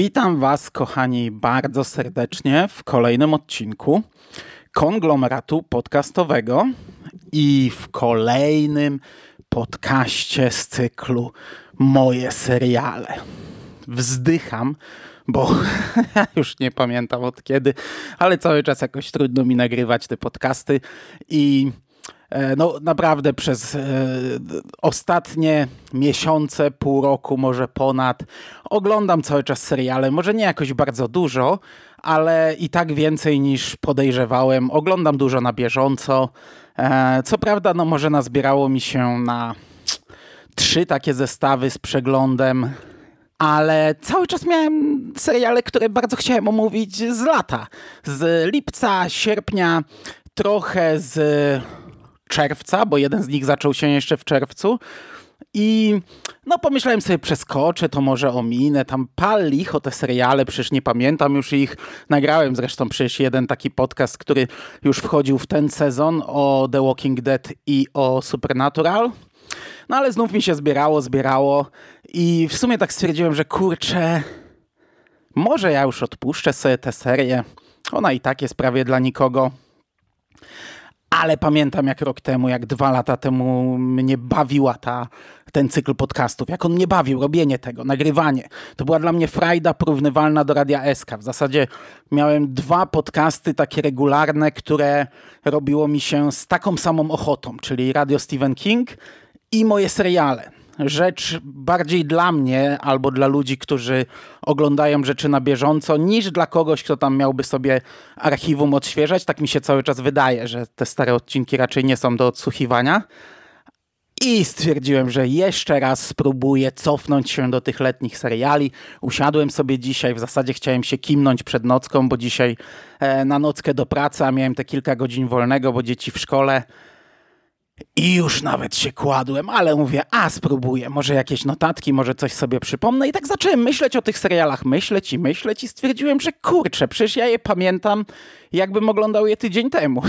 Witam Was, kochani, bardzo serdecznie w kolejnym odcinku konglomeratu podcastowego i w kolejnym podcaście z cyklu Moje seriale. Wzdycham, bo już nie pamiętam od kiedy, ale cały czas jakoś trudno mi nagrywać te podcasty i no naprawdę przez e, ostatnie miesiące, pół roku, może ponad, oglądam cały czas seriale. Może nie jakoś bardzo dużo, ale i tak więcej niż podejrzewałem. Oglądam dużo na bieżąco. E, co prawda, no może nazbierało mi się na trzy takie zestawy z przeglądem ale cały czas miałem seriale, które bardzo chciałem omówić z lata. Z lipca, sierpnia, trochę z czerwca, bo jeden z nich zaczął się jeszcze w czerwcu. I no pomyślałem sobie, przeskoczę, to może ominę, tam pal licho te seriale, przecież nie pamiętam już ich. Nagrałem zresztą przecież jeden taki podcast, który już wchodził w ten sezon o The Walking Dead i o Supernatural. No ale znów mi się zbierało, zbierało i w sumie tak stwierdziłem, że kurczę, może ja już odpuszczę sobie tę serię. Ona i tak jest prawie dla nikogo. Ale pamiętam jak rok temu, jak dwa lata temu mnie bawiła ta, ten cykl podcastów. Jak on mnie bawił, robienie tego, nagrywanie. To była dla mnie frajda porównywalna do Radia SK. W zasadzie miałem dwa podcasty takie regularne, które robiło mi się z taką samą ochotą, czyli Radio Stephen King i moje seriale rzecz bardziej dla mnie albo dla ludzi, którzy oglądają rzeczy na bieżąco, niż dla kogoś, kto tam miałby sobie archiwum odświeżać. Tak mi się cały czas wydaje, że te stare odcinki raczej nie są do odsłuchiwania. I stwierdziłem, że jeszcze raz spróbuję cofnąć się do tych letnich seriali. Usiadłem sobie dzisiaj, w zasadzie chciałem się kimnąć przed nocką, bo dzisiaj e, na nockę do pracy, a miałem te kilka godzin wolnego, bo dzieci w szkole. I już nawet się kładłem, ale mówię, a spróbuję, może jakieś notatki, może coś sobie przypomnę. I tak zacząłem myśleć o tych serialach, myśleć i myśleć i stwierdziłem, że kurczę, przecież ja je pamiętam, jakbym oglądał je tydzień temu.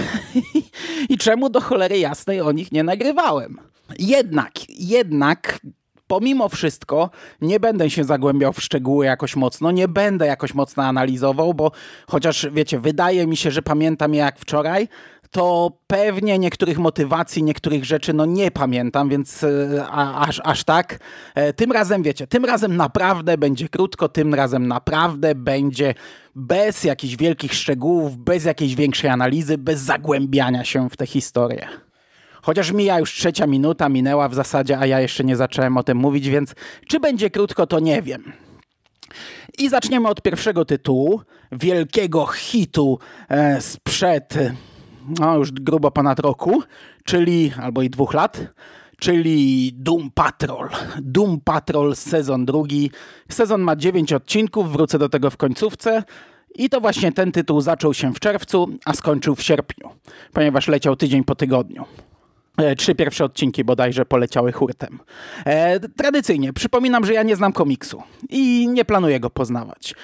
I czemu do cholery jasnej o nich nie nagrywałem? Jednak, jednak pomimo wszystko nie będę się zagłębiał w szczegóły jakoś mocno, nie będę jakoś mocno analizował, bo chociaż wiecie, wydaje mi się, że pamiętam je jak wczoraj, to pewnie niektórych motywacji, niektórych rzeczy no nie pamiętam, więc e, a, aż, aż tak. E, tym razem wiecie, tym razem naprawdę będzie krótko, tym razem naprawdę będzie bez jakichś wielkich szczegółów, bez jakiejś większej analizy, bez zagłębiania się w tę historię. Chociaż mija już trzecia minuta, minęła w zasadzie, a ja jeszcze nie zacząłem o tym mówić, więc czy będzie krótko, to nie wiem. I zaczniemy od pierwszego tytułu, wielkiego hitu e, sprzed no już grubo ponad roku, czyli albo i dwóch lat, czyli Doom Patrol. Doom Patrol sezon drugi. Sezon ma dziewięć odcinków, wrócę do tego w końcówce. I to właśnie ten tytuł zaczął się w czerwcu, a skończył w sierpniu, ponieważ leciał tydzień po tygodniu. E, trzy pierwsze odcinki bodajże poleciały hurtem. E, tradycyjnie, przypominam, że ja nie znam komiksu i nie planuję go poznawać.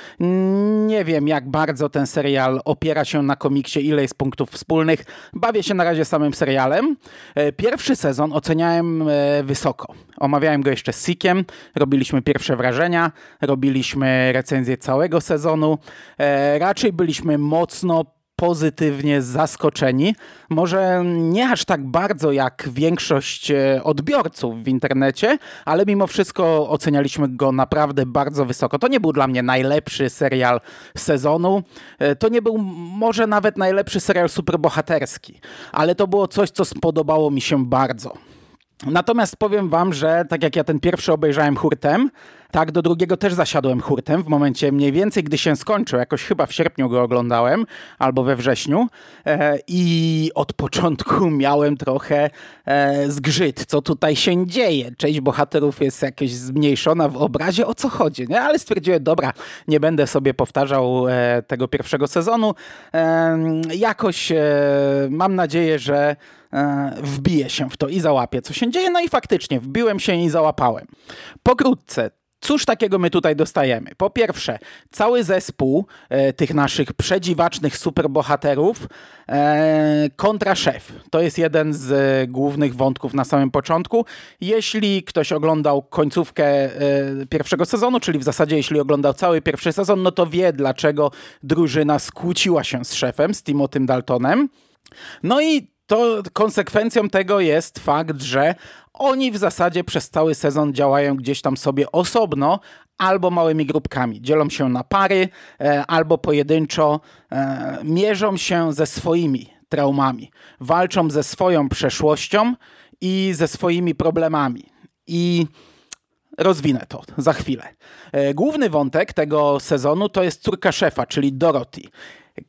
Nie wiem, jak bardzo ten serial opiera się na komiksie, ile jest punktów wspólnych. Bawię się na razie samym serialem. E, pierwszy sezon oceniałem e, wysoko. Omawiałem go jeszcze z Sikiem, robiliśmy pierwsze wrażenia, robiliśmy recenzję całego sezonu. E, raczej byliśmy mocno pozytywnie zaskoczeni. Może nie aż tak bardzo jak większość e, odbiorców w internecie, ale mimo wszystko ocenialiśmy go naprawdę bardzo wysoko. To nie był dla mnie najlepszy serial sezonu. E, to nie był może nawet najlepszy serial superbohaterski, ale to było coś, co spodobało mi się bardzo. Natomiast powiem wam, że tak jak ja ten pierwszy obejrzałem hurtem, tak, do drugiego też zasiadłem hurtem w momencie mniej więcej, gdy się skończył. Jakoś chyba w sierpniu go oglądałem, albo we wrześniu. E, I od początku miałem trochę e, zgrzyt, co tutaj się dzieje. Część bohaterów jest jakaś zmniejszona w obrazie, o co chodzi, nie? Ale stwierdziłem, dobra, nie będę sobie powtarzał e, tego pierwszego sezonu. E, jakoś e, mam nadzieję, że e, wbiję się w to i załapię, co się dzieje. No i faktycznie wbiłem się i załapałem. Pokrótce, Cóż takiego my tutaj dostajemy? Po pierwsze, cały zespół e, tych naszych przedziwacznych superbohaterów e, kontra szef. To jest jeden z e, głównych wątków na samym początku. Jeśli ktoś oglądał końcówkę e, pierwszego sezonu, czyli w zasadzie jeśli oglądał cały pierwszy sezon, no to wie dlaczego drużyna skłóciła się z szefem, z Timotym Daltonem. No i to konsekwencją tego jest fakt, że oni w zasadzie przez cały sezon działają gdzieś tam sobie osobno albo małymi grupkami. Dzielą się na pary e, albo pojedynczo e, mierzą się ze swoimi traumami. Walczą ze swoją przeszłością i ze swoimi problemami. I rozwinę to za chwilę. E, główny wątek tego sezonu to jest córka szefa, czyli Dorothy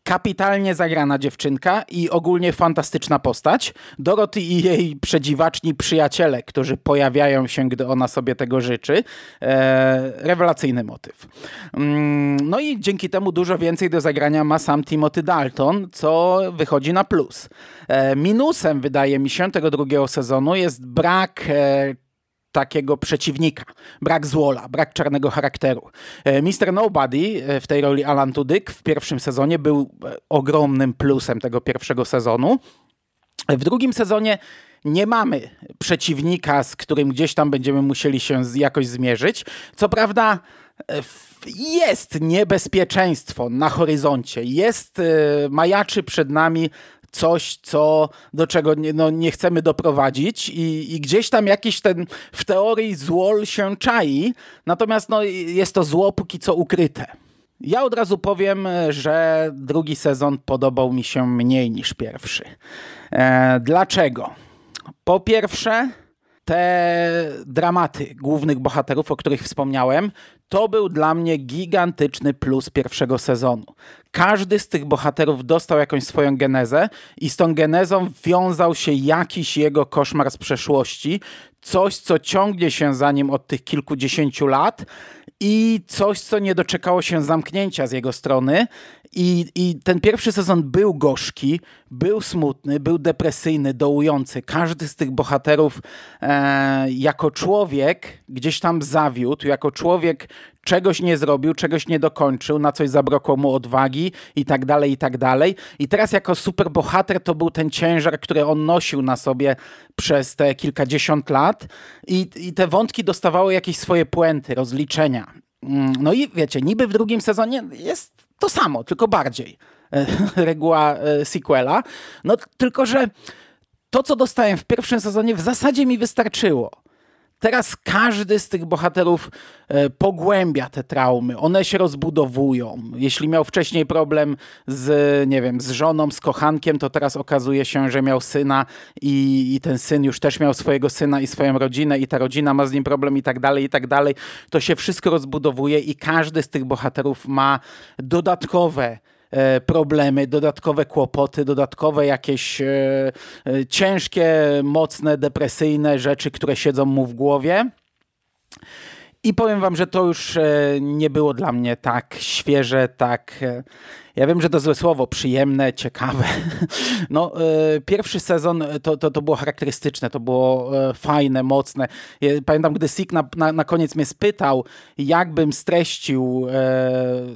kapitalnie zagrana dziewczynka i ogólnie fantastyczna postać. Dorothy i jej przedziwaczni przyjaciele, którzy pojawiają się, gdy ona sobie tego życzy. E, rewelacyjny motyw. Mm, no i dzięki temu dużo więcej do zagrania ma sam Timothy Dalton, co wychodzi na plus. E, minusem, wydaje mi się, tego drugiego sezonu jest brak e, takiego przeciwnika. Brak złola, brak czarnego charakteru. E, Mr. Nobody e, w tej roli Alan Tudyk w pierwszym sezonie był e, ogromnym plusem tego pierwszego sezonu. W drugim sezonie nie mamy przeciwnika, z którym gdzieś tam będziemy musieli się jakoś zmierzyć. Co prawda jest niebezpieczeństwo na horyzoncie, jest, majaczy przed nami coś, co, do czego nie, no, nie chcemy doprowadzić i, i, gdzieś tam jakiś ten w teorii złol się czai, natomiast no, jest to zło póki co ukryte. Ja od razu powiem, że drugi sezon podobał mi się mniej niż pierwszy. E, dlaczego? Po pierwsze, te dramaty głównych bohaterów, o których wspomniałem, to był dla mnie gigantyczny plus pierwszego sezonu. Każdy z tych bohaterów dostał jakąś swoją genezę i z tą genezą wiązał się jakiś jego koszmar z przeszłości, coś, co ciągnie się za nim od tych kilkudziesięciu lat i coś, co nie doczekało się zamknięcia z jego strony. I, I ten pierwszy sezon był gorzki, był smutny, był depresyjny, dołujący. Każdy z tych bohaterów e, jako człowiek gdzieś tam zawiódł, jako człowiek czegoś nie zrobił, czegoś nie dokończył, na coś zabrakło mu odwagi i tak dalej, i tak dalej. I teraz jako superbohater to był ten ciężar, który on nosił na sobie przez te kilkadziesiąt lat i, i te wątki dostawały jakieś swoje puenty, rozliczenia. Mm, no i wiecie, niby w drugim sezonie jest to samo, tylko bardziej. Reguła e, sequela. No tylko, że to, co dostałem w pierwszym sezonie, w zasadzie mi wystarczyło. Teraz każdy z tych bohaterów e, pogłębia te traumy, one się rozbudowują. Jeśli miał wcześniej problem z, nie wiem, z żoną, z kochankiem, to teraz okazuje się, że miał syna i, i ten syn już też miał swojego syna i swoją rodzinę i ta rodzina ma z nim problem i tak dalej, i tak dalej. To się wszystko rozbudowuje i każdy z tych bohaterów ma dodatkowe problemy, dodatkowe kłopoty, dodatkowe jakieś e, e, ciężkie, mocne, depresyjne rzeczy, które siedzą mu w głowie. I powiem wam, że to już nie było dla mnie tak świeże, tak ja wiem, że to złe słowo, przyjemne, ciekawe. No, e, pierwszy sezon to, to, to było charakterystyczne, to było e, fajne, mocne. Ja pamiętam, gdy Sik na, na, na, koniec mnie spytał, jakbym streścił e,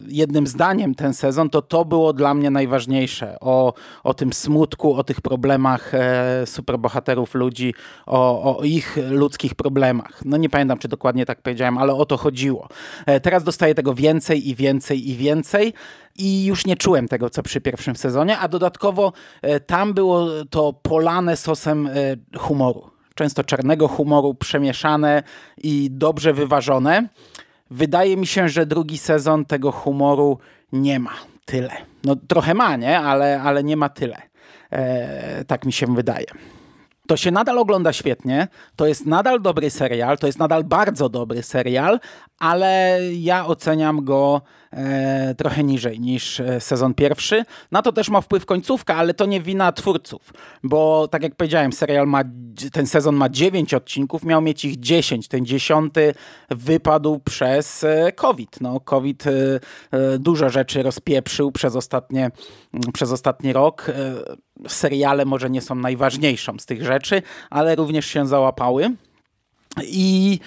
jednym zdaniem ten sezon, to to było dla mnie najważniejsze. O, o tym smutku, o tych problemach e, superbohaterów ludzi, o, o ich ludzkich problemach. No nie pamiętam, czy dokładnie tak powiedziałem, ale o to chodziło. E, teraz dostaję tego więcej i więcej i więcej i już nie czułem tego, co przy pierwszym sezonie, a dodatkowo e, tam było to polane sosem e, humoru. Często czarnego humoru, przemieszane i dobrze wyważone. Wydaje mi się, że drugi sezon tego humoru nie ma tyle. No trochę ma, nie? Ale, ale nie ma tyle. E, tak mi się wydaje. To się nadal ogląda świetnie, to jest nadal dobry serial, to jest nadal bardzo dobry serial, ale ja oceniam go trochę niżej niż e, sezon pierwszy. Na to też ma wpływ końcówka, ale to nie wina twórców, bo tak jak powiedziałem, serial ma, ten sezon ma 9 odcinków, miał mieć ich 10. Ten dziesiąty wypadł przez e, COVID. No, COVID e, e, dużo rzeczy rozpieprzył przez, ostatnie, przez ostatni rok. E, seriale może nie są najważniejszą z tych rzeczy, ale również się załapały. I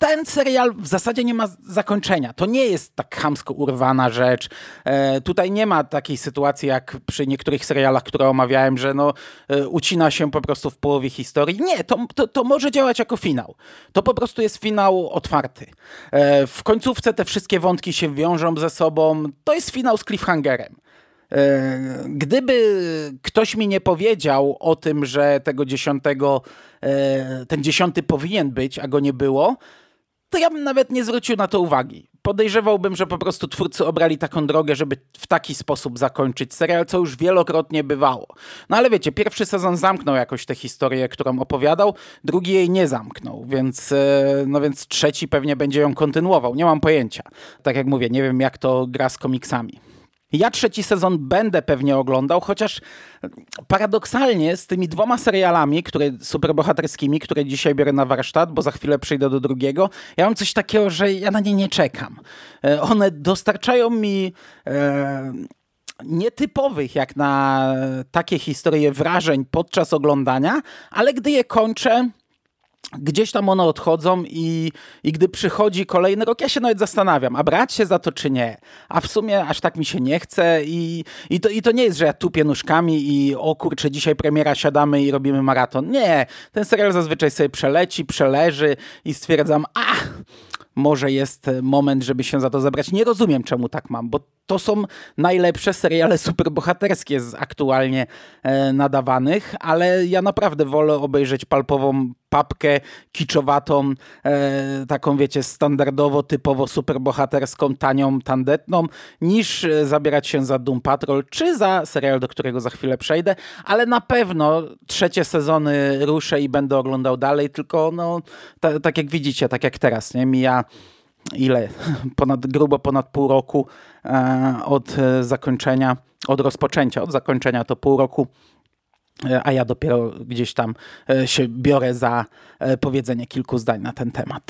ten serial w zasadzie nie ma zakończenia. To nie jest tak chamsko urwana rzecz. E, tutaj nie ma takiej sytuacji jak przy niektórych serialach, które omawiałem, że no, e, ucina się po prostu w połowie historii. Nie, to, to, to, może działać jako finał. To po prostu jest finał otwarty. E, w końcówce te wszystkie wątki się wiążą ze sobą. To jest finał z cliffhangerem. E, gdyby ktoś mi nie powiedział o tym, że tego dziesiątego, e, ten dziesiąty powinien być, a go nie było, to ja bym nawet nie zwrócił na to uwagi. Podejrzewałbym, że po prostu twórcy obrali taką drogę, żeby w taki sposób zakończyć serial, co już wielokrotnie bywało. No ale wiecie, pierwszy sezon zamknął jakoś tę historię, którą opowiadał, drugi jej nie zamknął, więc, e, no więc trzeci pewnie będzie ją kontynuował. Nie mam pojęcia. Tak jak mówię, nie wiem jak to gra z komiksami. Ja trzeci sezon będę pewnie oglądał, chociaż paradoksalnie z tymi dwoma serialami, które superbohaterskimi, które dzisiaj biorę na warsztat, bo za chwilę przejdę do drugiego, ja mam coś takiego, że ja na nie nie czekam. E, one dostarczają mi e, nietypowych jak na takie historie wrażeń podczas oglądania, ale gdy je kończę, gdzieś tam one odchodzą i, i gdy przychodzi kolejny rok, ja się nawet zastanawiam, a brać się za to czy nie. A w sumie aż tak mi się nie chce i, i, to, i to nie jest, że ja tupię nóżkami i o kurczę, dzisiaj premiera, siadamy i robimy maraton. Nie, ten serial zazwyczaj sobie przeleci, przeleży i stwierdzam, a może jest moment, żeby się za to zabrać. Nie rozumiem, czemu tak mam, bo to są najlepsze seriale superbohaterskie z aktualnie e, nadawanych, ale ja naprawdę wolę obejrzeć palpową papkę kiczowatą, e, taką wiecie, standardowo, typowo superbohaterską, tanią, tandetną, niż e, zabierać się za Doom Patrol, czy za serial, do którego za chwilę przejdę, ale na pewno trzecie sezony ruszę i będę oglądał dalej, tylko no, tak jak widzicie, tak jak teraz, nie? Mija ile? Ponad, grubo ponad pół roku e, od e, zakończenia, od rozpoczęcia, od zakończenia to pół roku e, a ja dopiero gdzieś tam się biorę za powiedzenie kilku zdań na ten temat.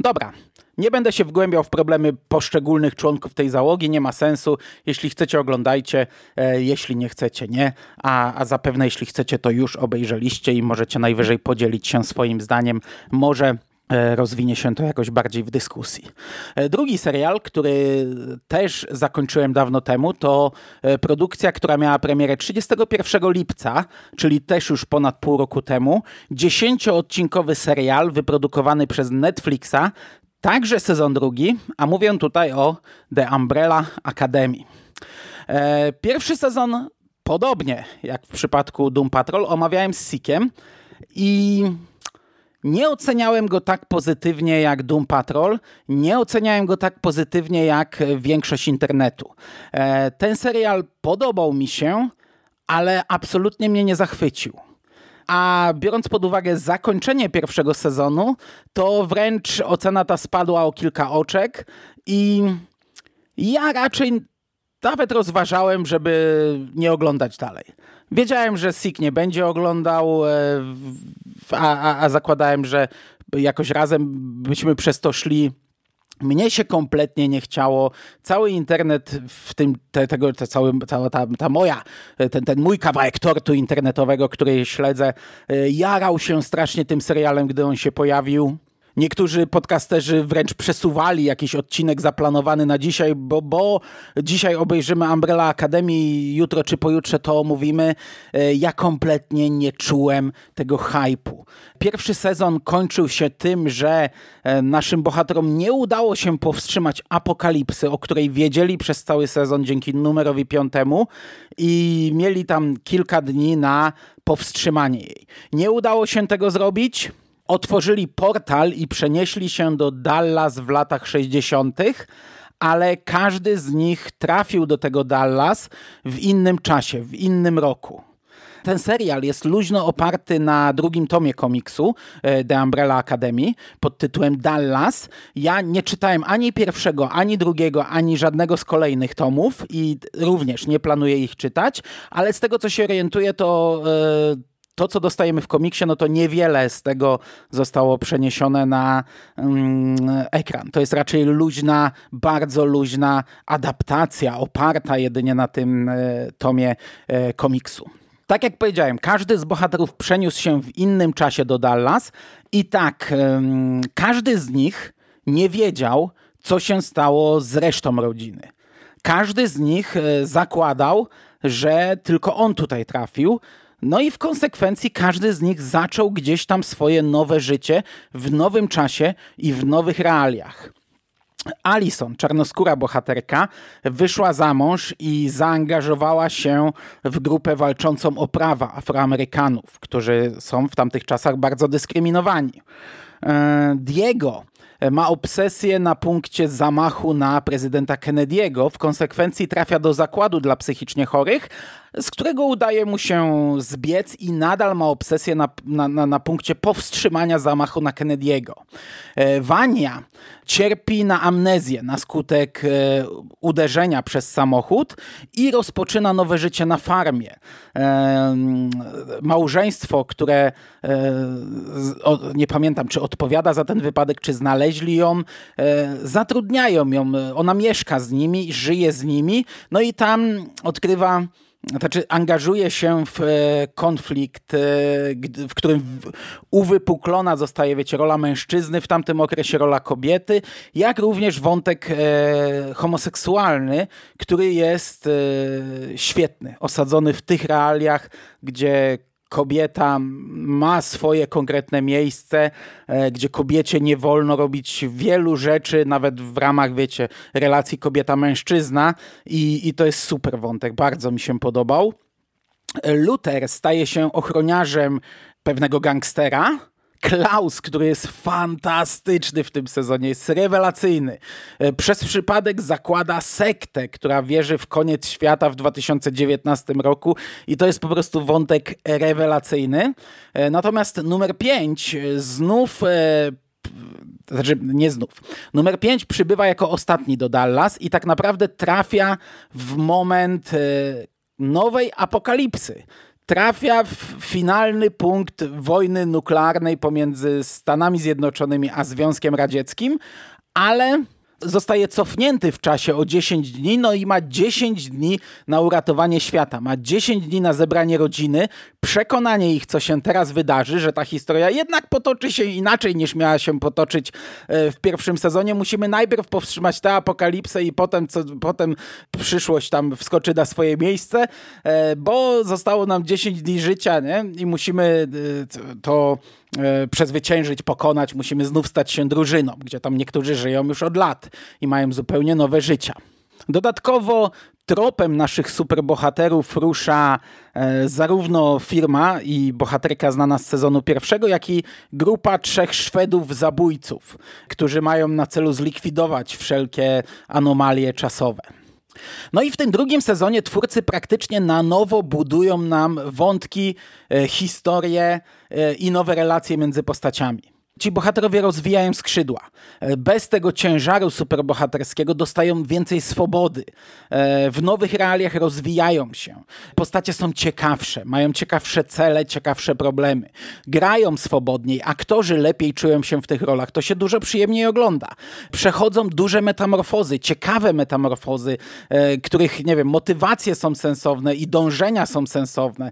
Dobra, nie będę się wgłębiał w problemy poszczególnych członków tej załogi, nie ma sensu. Jeśli chcecie, oglądajcie, jeśli nie chcecie, nie. A, a zapewne, jeśli chcecie, to już obejrzeliście i możecie najwyżej podzielić się swoim zdaniem. Może rozwinie się to jakoś bardziej w dyskusji. E, drugi serial, który też zakończyłem dawno temu, to e, produkcja, która miała premierę 31 lipca, czyli też już ponad pół roku temu. Dziesięcioodcinkowy serial wyprodukowany przez Netflixa, także sezon drugi, a mówię tutaj o The Umbrella Academy. Pierwszy sezon, podobnie jak w przypadku Doom Patrol, omawiałem z Sikiem i nie oceniałem go tak pozytywnie jak Doom Patrol, nie oceniałem go tak pozytywnie jak większość internetu. E, ten serial podobał mi się, ale absolutnie mnie nie zachwycił. A biorąc pod uwagę zakończenie pierwszego sezonu, to wręcz ocena ta spadła o kilka oczek i ja raczej nawet rozważałem, żeby nie oglądać dalej. Wiedziałem, że Sik nie będzie oglądał, e, a, a, a zakładałem, że jakoś razem byśmy przez to szli mnie się kompletnie nie chciało. Cały internet, w tym te, tego, te cały, cała ta, ta moja, ten, ten mój kawałek tortu internetowego, który śledzę, e, jarał się strasznie tym serialem, gdy on się pojawił. Niektórzy podcasterzy wręcz przesuwali jakiś odcinek zaplanowany na dzisiaj, bo, bo dzisiaj obejrzymy Umbrella Academy, jutro czy pojutrze to omówimy. E, ja kompletnie nie czułem tego hypu. Pierwszy sezon kończył się tym, że e, naszym bohaterom nie udało się powstrzymać apokalipsy, o której wiedzieli przez cały sezon dzięki numerowi piątemu i mieli tam kilka dni na powstrzymanie jej. Nie udało się tego zrobić otworzyli portal i przenieśli się do Dallas w latach 60., ale każdy z nich trafił do tego Dallas w innym czasie, w innym roku. Ten serial jest luźno oparty na drugim tomie komiksu e, The Umbrella Academy pod tytułem Dallas. Ja nie czytałem ani pierwszego, ani drugiego, ani żadnego z kolejnych tomów i również nie planuję ich czytać, ale z tego co się orientuję, to e, to, co dostajemy w komiksie, no to niewiele z tego zostało przeniesione na mm, ekran. To jest raczej luźna, bardzo luźna adaptacja, oparta jedynie na tym e, tomie e, komiksu. Tak jak powiedziałem, każdy z bohaterów przeniósł się w innym czasie do Dallas i tak każdy z nich nie wiedział, co się stało z resztą rodziny. Każdy z nich zakładał, że tylko on tutaj trafił, no i w konsekwencji każdy z nich zaczął gdzieś tam swoje nowe życie w nowym czasie i w nowych realiach. Alison, czarnoskóra bohaterka, wyszła za mąż i zaangażowała się w grupę walczącą o prawa Afroamerykanów, którzy są w tamtych czasach bardzo dyskryminowani. E, Diego ma obsesję na punkcie zamachu na prezydenta Kennedy'ego. W konsekwencji trafia do zakładu dla psychicznie chorych, z którego udaje mu się zbiec i nadal ma obsesję na, na, na, na punkcie powstrzymania zamachu na Kennedy'ego. E, Wania cierpi na amnezję na skutek e, uderzenia przez samochód i rozpoczyna nowe życie na farmie. E, małżeństwo, które nie pamiętam, czy odpowiada za ten wypadek, czy znaleźli ją, zatrudniają ją. Ona mieszka z nimi, żyje z nimi, no i tam odkrywa znaczy angażuje się w e, konflikt, e, w którym uwypuklona zostaje, wiecie, rola mężczyzny, w tamtym okresie rola kobiety, jak również wątek e, homoseksualny, który jest świetny, osadzony w tych realiach, gdzie kobieta ma swoje konkretne miejsce, e, gdzie kobiecie nie wolno robić wielu rzeczy, nawet w ramach, wiecie, relacji kobieta-mężczyzna i, i to jest super wątek, bardzo mi się podobał. Luther staje się ochroniarzem pewnego gangstera, Klaus, który jest fantastyczny w tym sezonie, jest rewelacyjny. E, przez przypadek zakłada sektę, która wierzy w koniec świata w 2019 roku i to jest po prostu wątek rewelacyjny. E, natomiast numer 5 e, znów znaczy nie znów. Numer 5 przybywa jako ostatni do Dallas i tak naprawdę trafia w moment nowej apokalipsy trafia w finalny punkt wojny nuklearnej pomiędzy Stanami Zjednoczonymi a Związkiem Radzieckim, ale zostaje cofnięty w czasie o 10 dni, no i ma 10 dni na uratowanie świata. Ma 10 dni na zebranie rodziny, przekonanie ich, co się teraz wydarzy, że ta historia jednak potoczy się inaczej niż miała się potoczyć e, w pierwszym sezonie. Musimy najpierw powstrzymać tę apokalipsę i potem, co, potem przyszłość tam wskoczy na swoje miejsce, e, bo zostało nam 10 dni życia nie? i musimy e, to przezwyciężyć, pokonać, musimy znów stać się drużyną, gdzie tam niektórzy żyją już od lat i mają zupełnie nowe życia. Dodatkowo tropem naszych superbohaterów rusza e, zarówno firma i bohaterka znana z sezonu pierwszego, jak i grupa trzech Szwedów zabójców, którzy mają na celu zlikwidować wszelkie anomalie czasowe. No i w tym drugim sezonie twórcy praktycznie na nowo budują nam wątki, e, historie e, i nowe relacje między postaciami ci bohaterowie rozwijają skrzydła. E, bez tego ciężaru superbohaterskiego dostają więcej swobody. E, w nowych realiach rozwijają się. Postacie są ciekawsze, mają ciekawsze cele, ciekawsze problemy. Grają swobodniej, aktorzy lepiej czują się w tych rolach. To się dużo przyjemniej ogląda. Przechodzą duże metamorfozy, ciekawe metamorfozy, e, których, nie wiem, motywacje są sensowne i dążenia są sensowne.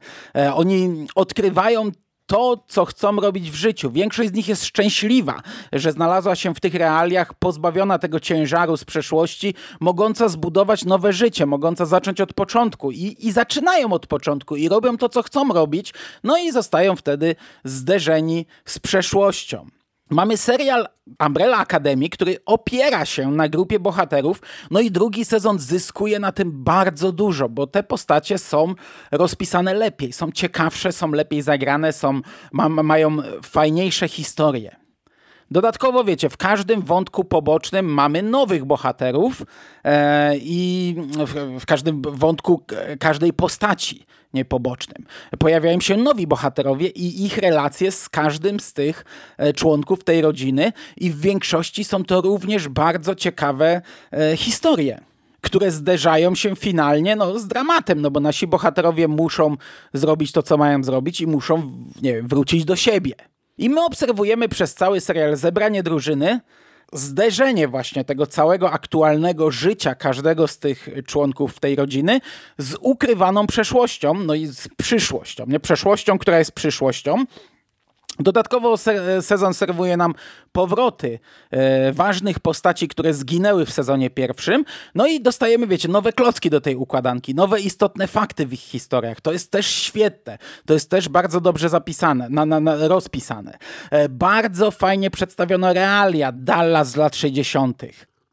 Oni odkrywają to, co chcą robić w życiu. Większość z nich jest szczęśliwa, że znalazła się w tych realiach, pozbawiona tego ciężaru z przeszłości, mogąca zbudować nowe życie, mogąca zacząć od początku. I, I zaczynają od początku i robią to, co chcą robić, no i zostają wtedy zderzeni z przeszłością. Mamy serial Umbrella Academy, który opiera się na grupie bohaterów, no i drugi sezon zyskuje na tym bardzo dużo, bo te postacie są rozpisane lepiej, są ciekawsze, są lepiej zagrane, są, ma, mają fajniejsze historie. Dodatkowo, wiecie, w każdym wątku pobocznym mamy nowych bohaterów e, i w, w, każdym wątku każdej postaci niepobocznym. Pojawiają się nowi bohaterowie i ich relacje z każdym z tych e, członków tej rodziny i w większości są to również bardzo ciekawe e, historie które zderzają się finalnie no, z dramatem, no bo nasi bohaterowie muszą zrobić to, co mają zrobić i muszą nie wiem, wrócić do siebie. I my obserwujemy przez cały serial zebranie drużyny, zderzenie właśnie tego całego aktualnego życia każdego z tych członków tej rodziny z ukrywaną przeszłością, no i z przyszłością, nie przeszłością, która jest przyszłością. Dodatkowo se sezon serwuje nam powroty e, ważnych postaci, które zginęły w sezonie pierwszym. No i dostajemy, wiecie, nowe klocki do tej układanki, nowe istotne fakty w ich historiach. To jest też świetne. To jest też bardzo dobrze zapisane, na, na, na rozpisane. E, bardzo fajnie przedstawiono realia Dallas z lat 60.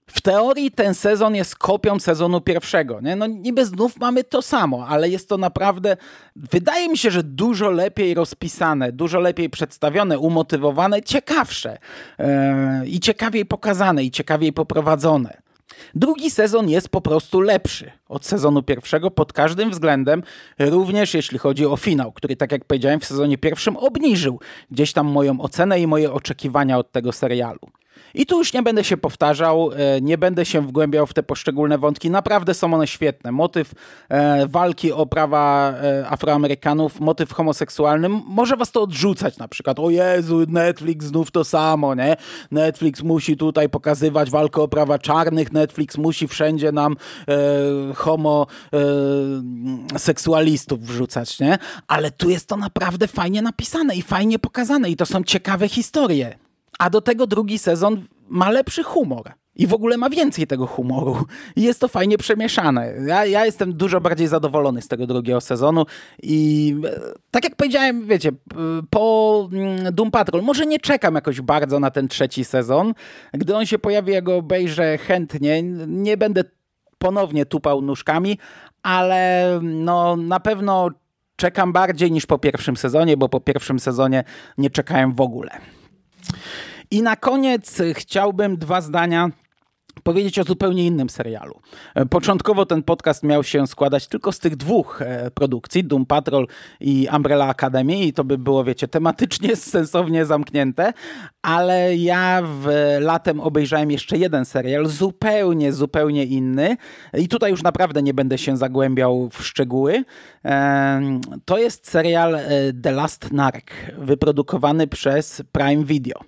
W teorii ten sezon jest kopią sezonu pierwszego. Nie? No niby znów mamy to samo, ale jest to naprawdę, wydaje mi się, że dużo lepiej rozpisane, dużo lepiej przedstawione, umotywowane, ciekawsze yy, i ciekawiej pokazane, i ciekawiej poprowadzone. Drugi sezon jest po prostu lepszy od sezonu pierwszego pod każdym względem, również jeśli chodzi o finał, który, tak jak powiedziałem, w sezonie pierwszym obniżył gdzieś tam moją ocenę i moje oczekiwania od tego serialu. I tu już nie będę się powtarzał, e, nie będę się wgłębiał w te poszczególne wątki. Naprawdę są one świetne. Motyw e, walki o prawa e, Afroamerykanów, motyw homoseksualny, może was to odrzucać na przykład. O Jezu, Netflix znów to samo, nie? Netflix musi tutaj pokazywać walkę o prawa czarnych, Netflix musi wszędzie nam homoseksualistów wrzucać, nie? Ale tu jest to naprawdę fajnie napisane i fajnie pokazane i to są ciekawe historie. A do tego drugi sezon ma lepszy humor. I w ogóle ma więcej tego humoru. I jest to fajnie przemieszane. Ja, ja jestem dużo bardziej zadowolony z tego drugiego sezonu. I e, tak jak powiedziałem, wiecie, po mm, Doom Patrol może nie czekam jakoś bardzo na ten trzeci sezon. Gdy on się pojawi, ja go obejrzę chętnie. Nie będę ponownie tupał nóżkami, ale no na pewno czekam bardziej niż po pierwszym sezonie, bo po pierwszym sezonie nie czekałem w ogóle. I na koniec chciałbym dwa zdania powiedzieć o zupełnie innym serialu. E, początkowo ten podcast miał się składać tylko z tych dwóch e, produkcji, Doom Patrol i Umbrella Academy i to by było, wiecie, tematycznie sensownie zamknięte, ale ja w latem obejrzałem jeszcze jeden serial, zupełnie, zupełnie inny i tutaj już naprawdę nie będę się zagłębiał w szczegóły. E, to jest serial The Last Narc, wyprodukowany przez Prime Video.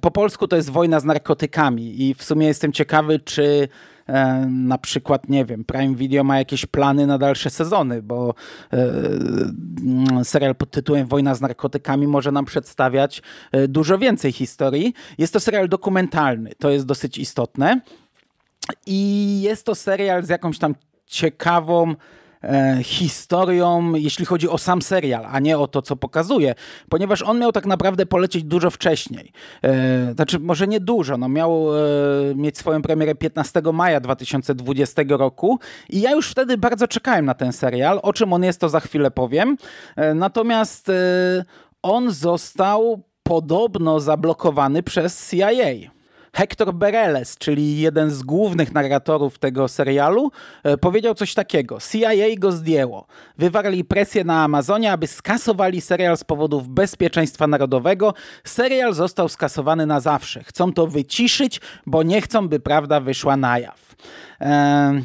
Po polsku to jest Wojna z narkotykami i w sumie jestem ciekawy, czy e, na przykład, nie wiem, Prime Video ma jakieś plany na dalsze sezony, bo e, serial pod tytułem Wojna z narkotykami może nam przedstawiać e, dużo więcej historii. Jest to serial dokumentalny, to jest dosyć istotne. I jest to serial z jakąś tam ciekawą historią, jeśli chodzi o sam serial, a nie o to, co pokazuje, ponieważ on miał tak naprawdę polecieć dużo wcześniej. E, znaczy, może nie dużo, no miał e, mieć swoją premierę 15 maja 2020 roku i ja już wtedy bardzo czekałem na ten serial. O czym on jest, to za chwilę powiem. Natomiast on został podobno zablokowany przez CIA. Hector Bereles, czyli jeden z głównych narratorów tego serialu, e, powiedział coś takiego. CIA go zdjęło. Wywarli presję na Amazonie, aby skasowali serial z powodów bezpieczeństwa narodowego. Serial został skasowany na zawsze. Chcą to wyciszyć, bo nie chcą, by prawda wyszła na jaw. Eee...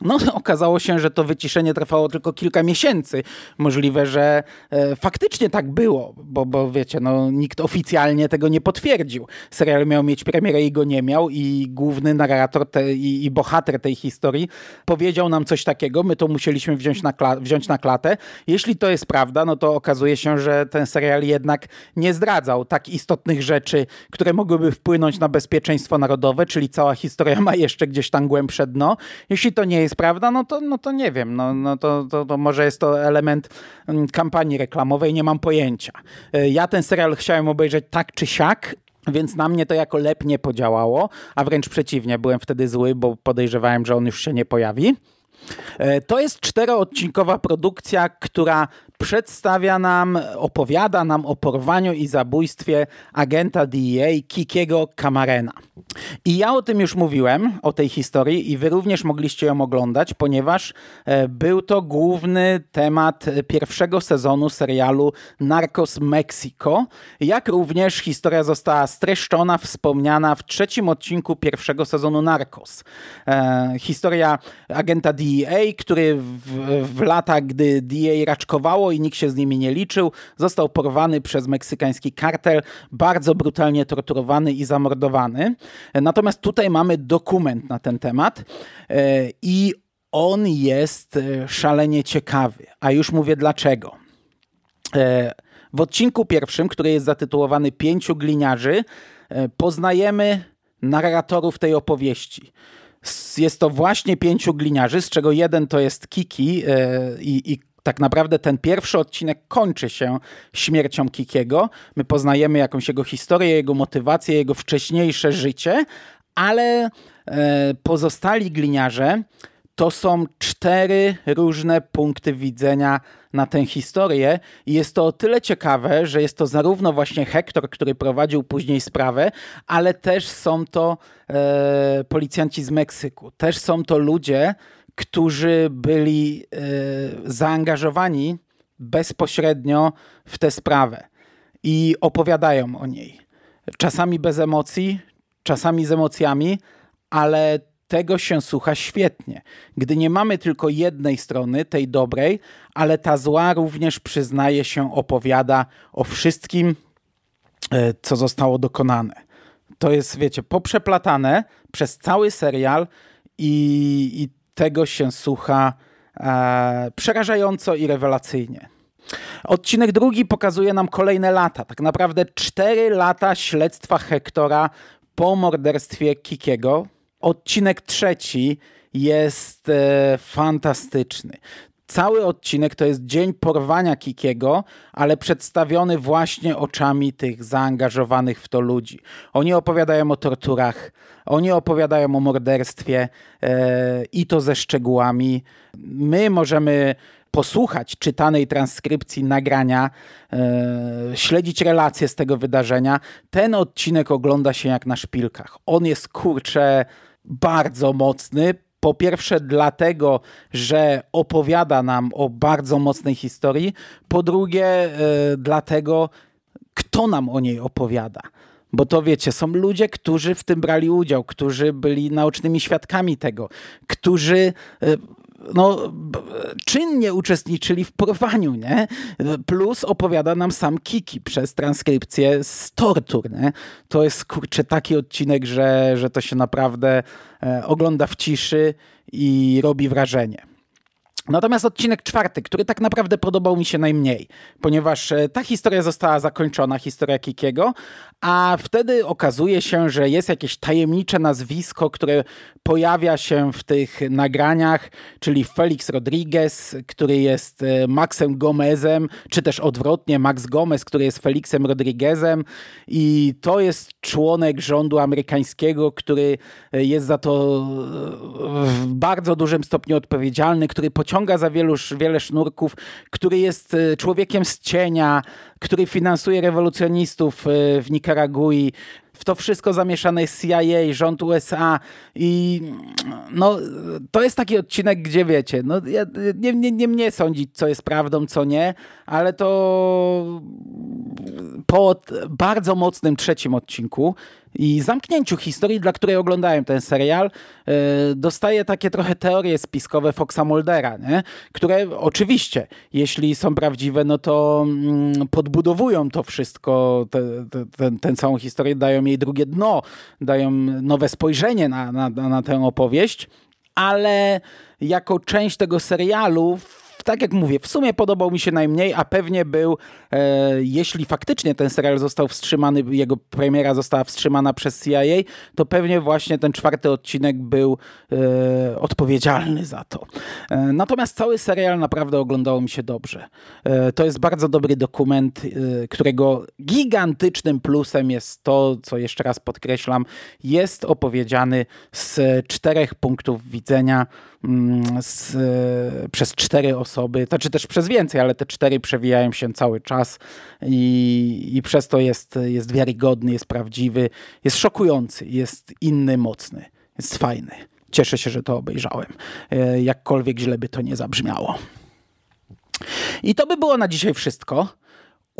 No, okazało się, że to wyciszenie trwało tylko kilka miesięcy. Możliwe, że e, faktycznie tak było, bo, bo wiecie, no, nikt oficjalnie tego nie potwierdził. Serial miał mieć premierę i go nie miał i główny narrator te, i, i, bohater tej historii powiedział nam coś takiego. My to musieliśmy wziąć na, wziąć na klatę. Jeśli to jest prawda, no to okazuje się, że ten serial jednak nie zdradzał tak istotnych rzeczy, które mogłyby wpłynąć na bezpieczeństwo narodowe, czyli cała historia ma jeszcze gdzieś tam głębsze dno. Jeśli to nie jest jest prawda, no to, no to nie wiem, no, no to, to, to może jest to element mm, kampanii reklamowej, nie mam pojęcia. E, ja ten serial chciałem obejrzeć tak czy siak, więc na mnie to jako lep nie podziałało, a wręcz przeciwnie, byłem wtedy zły, bo podejrzewałem, że on już się nie pojawi. E, to jest czteroodcinkowa produkcja, która przedstawia nam, opowiada nam o porwaniu i zabójstwie agenta DEA Kikiego Kamarena. I ja o tym już mówiłem, o tej historii i wy również mogliście ją oglądać, ponieważ e, był to główny temat pierwszego sezonu serialu Narcos Mexico, jak również historia została streszczona, wspomniana w trzecim odcinku pierwszego sezonu Narcos. E, historia agenta DEA, który w, w latach, gdy DEA raczkowało i nikt się z nimi nie liczył. Został porwany przez meksykański kartel, bardzo brutalnie torturowany i zamordowany. Natomiast tutaj mamy dokument na ten temat i on jest szalenie ciekawy, a już mówię dlaczego. W odcinku pierwszym, który jest zatytułowany Pięciu gliniarzy, poznajemy narratorów tej opowieści. Jest to właśnie pięciu gliniarzy, z czego jeden to jest Kiki e, i, i tak naprawdę ten pierwszy odcinek kończy się śmiercią Kikiego. My poznajemy jakąś jego historię, jego motywację, jego wcześniejsze życie, ale e, pozostali gliniarze to są cztery różne punkty widzenia na tę historię i jest to o tyle ciekawe, że jest to zarówno właśnie Hektor, który prowadził później sprawę, ale też są to e, policjanci z Meksyku. Też są to ludzie, którzy byli e, zaangażowani bezpośrednio w tę sprawę i opowiadają o niej. Czasami bez emocji, czasami z emocjami, ale tego się słucha świetnie, gdy nie mamy tylko jednej strony, tej dobrej, ale ta zła również przyznaje się, opowiada o wszystkim, e, co zostało dokonane. To jest, wiecie, poprzeplatane przez cały serial i, i tego się słucha e, przerażająco i rewelacyjnie. Odcinek drugi pokazuje nam kolejne lata, tak naprawdę cztery lata śledztwa Hektora po morderstwie Kikiego, Odcinek trzeci jest e, fantastyczny. Cały odcinek to jest dzień porwania Kikiego, ale przedstawiony właśnie oczami tych zaangażowanych w to ludzi. Oni opowiadają o torturach, oni opowiadają o morderstwie e, i to ze szczegółami. My możemy posłuchać czytanej transkrypcji nagrania, e, śledzić relacje z tego wydarzenia. Ten odcinek ogląda się jak na szpilkach. On jest kurcze bardzo mocny. Po pierwsze, dlatego, że opowiada nam o bardzo mocnej historii. Po drugie, yy, dlatego, kto nam o niej opowiada. Bo to wiecie, są ludzie, którzy w tym brali udział, którzy byli naocznymi świadkami tego, którzy yy, no, czynnie uczestniczyli w porwaniu, nie? Plus opowiada nam sam Kiki przez transkrypcję z tortur, nie? To jest, kurczę, taki odcinek, że, że to się naprawdę e, ogląda w ciszy i robi wrażenie. Natomiast odcinek czwarty, który tak naprawdę podobał mi się najmniej, ponieważ e, ta historia została zakończona, historia Kikiego, a wtedy okazuje się, że jest jakieś tajemnicze nazwisko, które pojawia się w tych nagraniach, czyli Felix Rodriguez, który jest e, Maxem Gomezem, czy też odwrotnie Max Gomez, który jest Felixem Rodriguezem. I to jest członek rządu amerykańskiego, który e, jest za to w bardzo dużym stopniu odpowiedzialny, który pociąga ciąga za wielu, wiele sznurków, który jest e, człowiekiem z cienia, który finansuje rewolucjonistów e, w Nikaragui. W to wszystko zamieszane jest CIA, rząd USA i no, to jest taki odcinek, gdzie wiecie, no, ja, nie, nie, nie mnie sądzić, co jest prawdą, co nie, ale to po bardzo mocnym trzecim odcinku i zamknięciu historii, dla której oglądałem ten serial, yy, dostaję takie trochę teorie spiskowe Foxa Muldera, nie? które oczywiście, jeśli są prawdziwe, no to mm, podbudowują to wszystko, te, tę całą historię, dają jej drugie dno, dają nowe spojrzenie na, na, na tę opowieść, ale jako część tego serialu tak jak mówię, w sumie podobał mi się najmniej, a pewnie był, e, jeśli faktycznie ten serial został wstrzymany, jego premiera została wstrzymana przez CIA, to pewnie właśnie ten czwarty odcinek był e, odpowiedzialny za to. E, natomiast cały serial naprawdę oglądało mi się dobrze. E, to jest bardzo dobry dokument, e, którego gigantycznym plusem jest to, co jeszcze raz podkreślam, jest opowiedziany z czterech punktów widzenia, z, przez cztery osoby to czy też przez więcej, ale te cztery przewijają się cały czas i, i przez to jest, jest wiarygodny, jest prawdziwy, jest szokujący, jest inny, mocny, jest fajny. Cieszę się, że to obejrzałem. E, jakkolwiek źle by to nie zabrzmiało. I to by było na dzisiaj wszystko.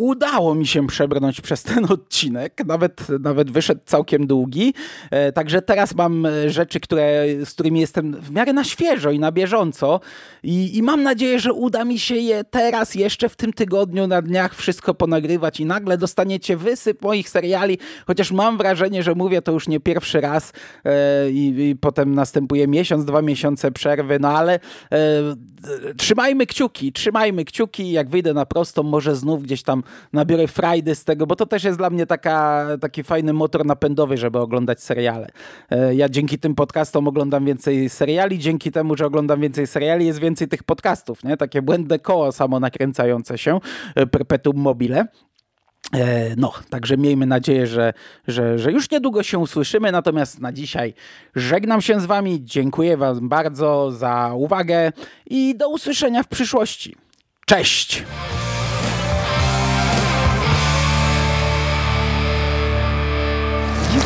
Udało mi się przebrnąć przez ten odcinek, nawet, nawet wyszedł całkiem długi, e, także teraz mam e, rzeczy, które, z którymi jestem w miarę na świeżo i na bieżąco. I, i mam nadzieję, że uda mi się je teraz jeszcze w tym tygodniu na dniach wszystko ponagrywać i nagle dostaniecie wysyp moich seriali, chociaż mam wrażenie, że mówię to już nie pierwszy raz e, i, i potem następuje miesiąc, dwa miesiące przerwy, no ale e, trzymajmy kciuki, trzymajmy kciuki, jak wyjdę na prostą, może znów gdzieś tam nabiorę frajdy z tego, bo to też jest dla mnie taka, taki fajny motor napędowy, żeby oglądać seriale. E, Ja dzięki tym podcastom oglądam więcej seriali, dzięki temu, że oglądam więcej seriali, jest więcej tych podcastów, nie? Takie błędne koło samo nakręcające się, e, perpetuum mobile. E, No, także miejmy nadzieję, że, że, że już niedługo się usłyszymy. Natomiast na dzisiaj żegnam się z Wami. Dziękuję Wam bardzo za uwagę i do usłyszenia w przyszłości. Cześć!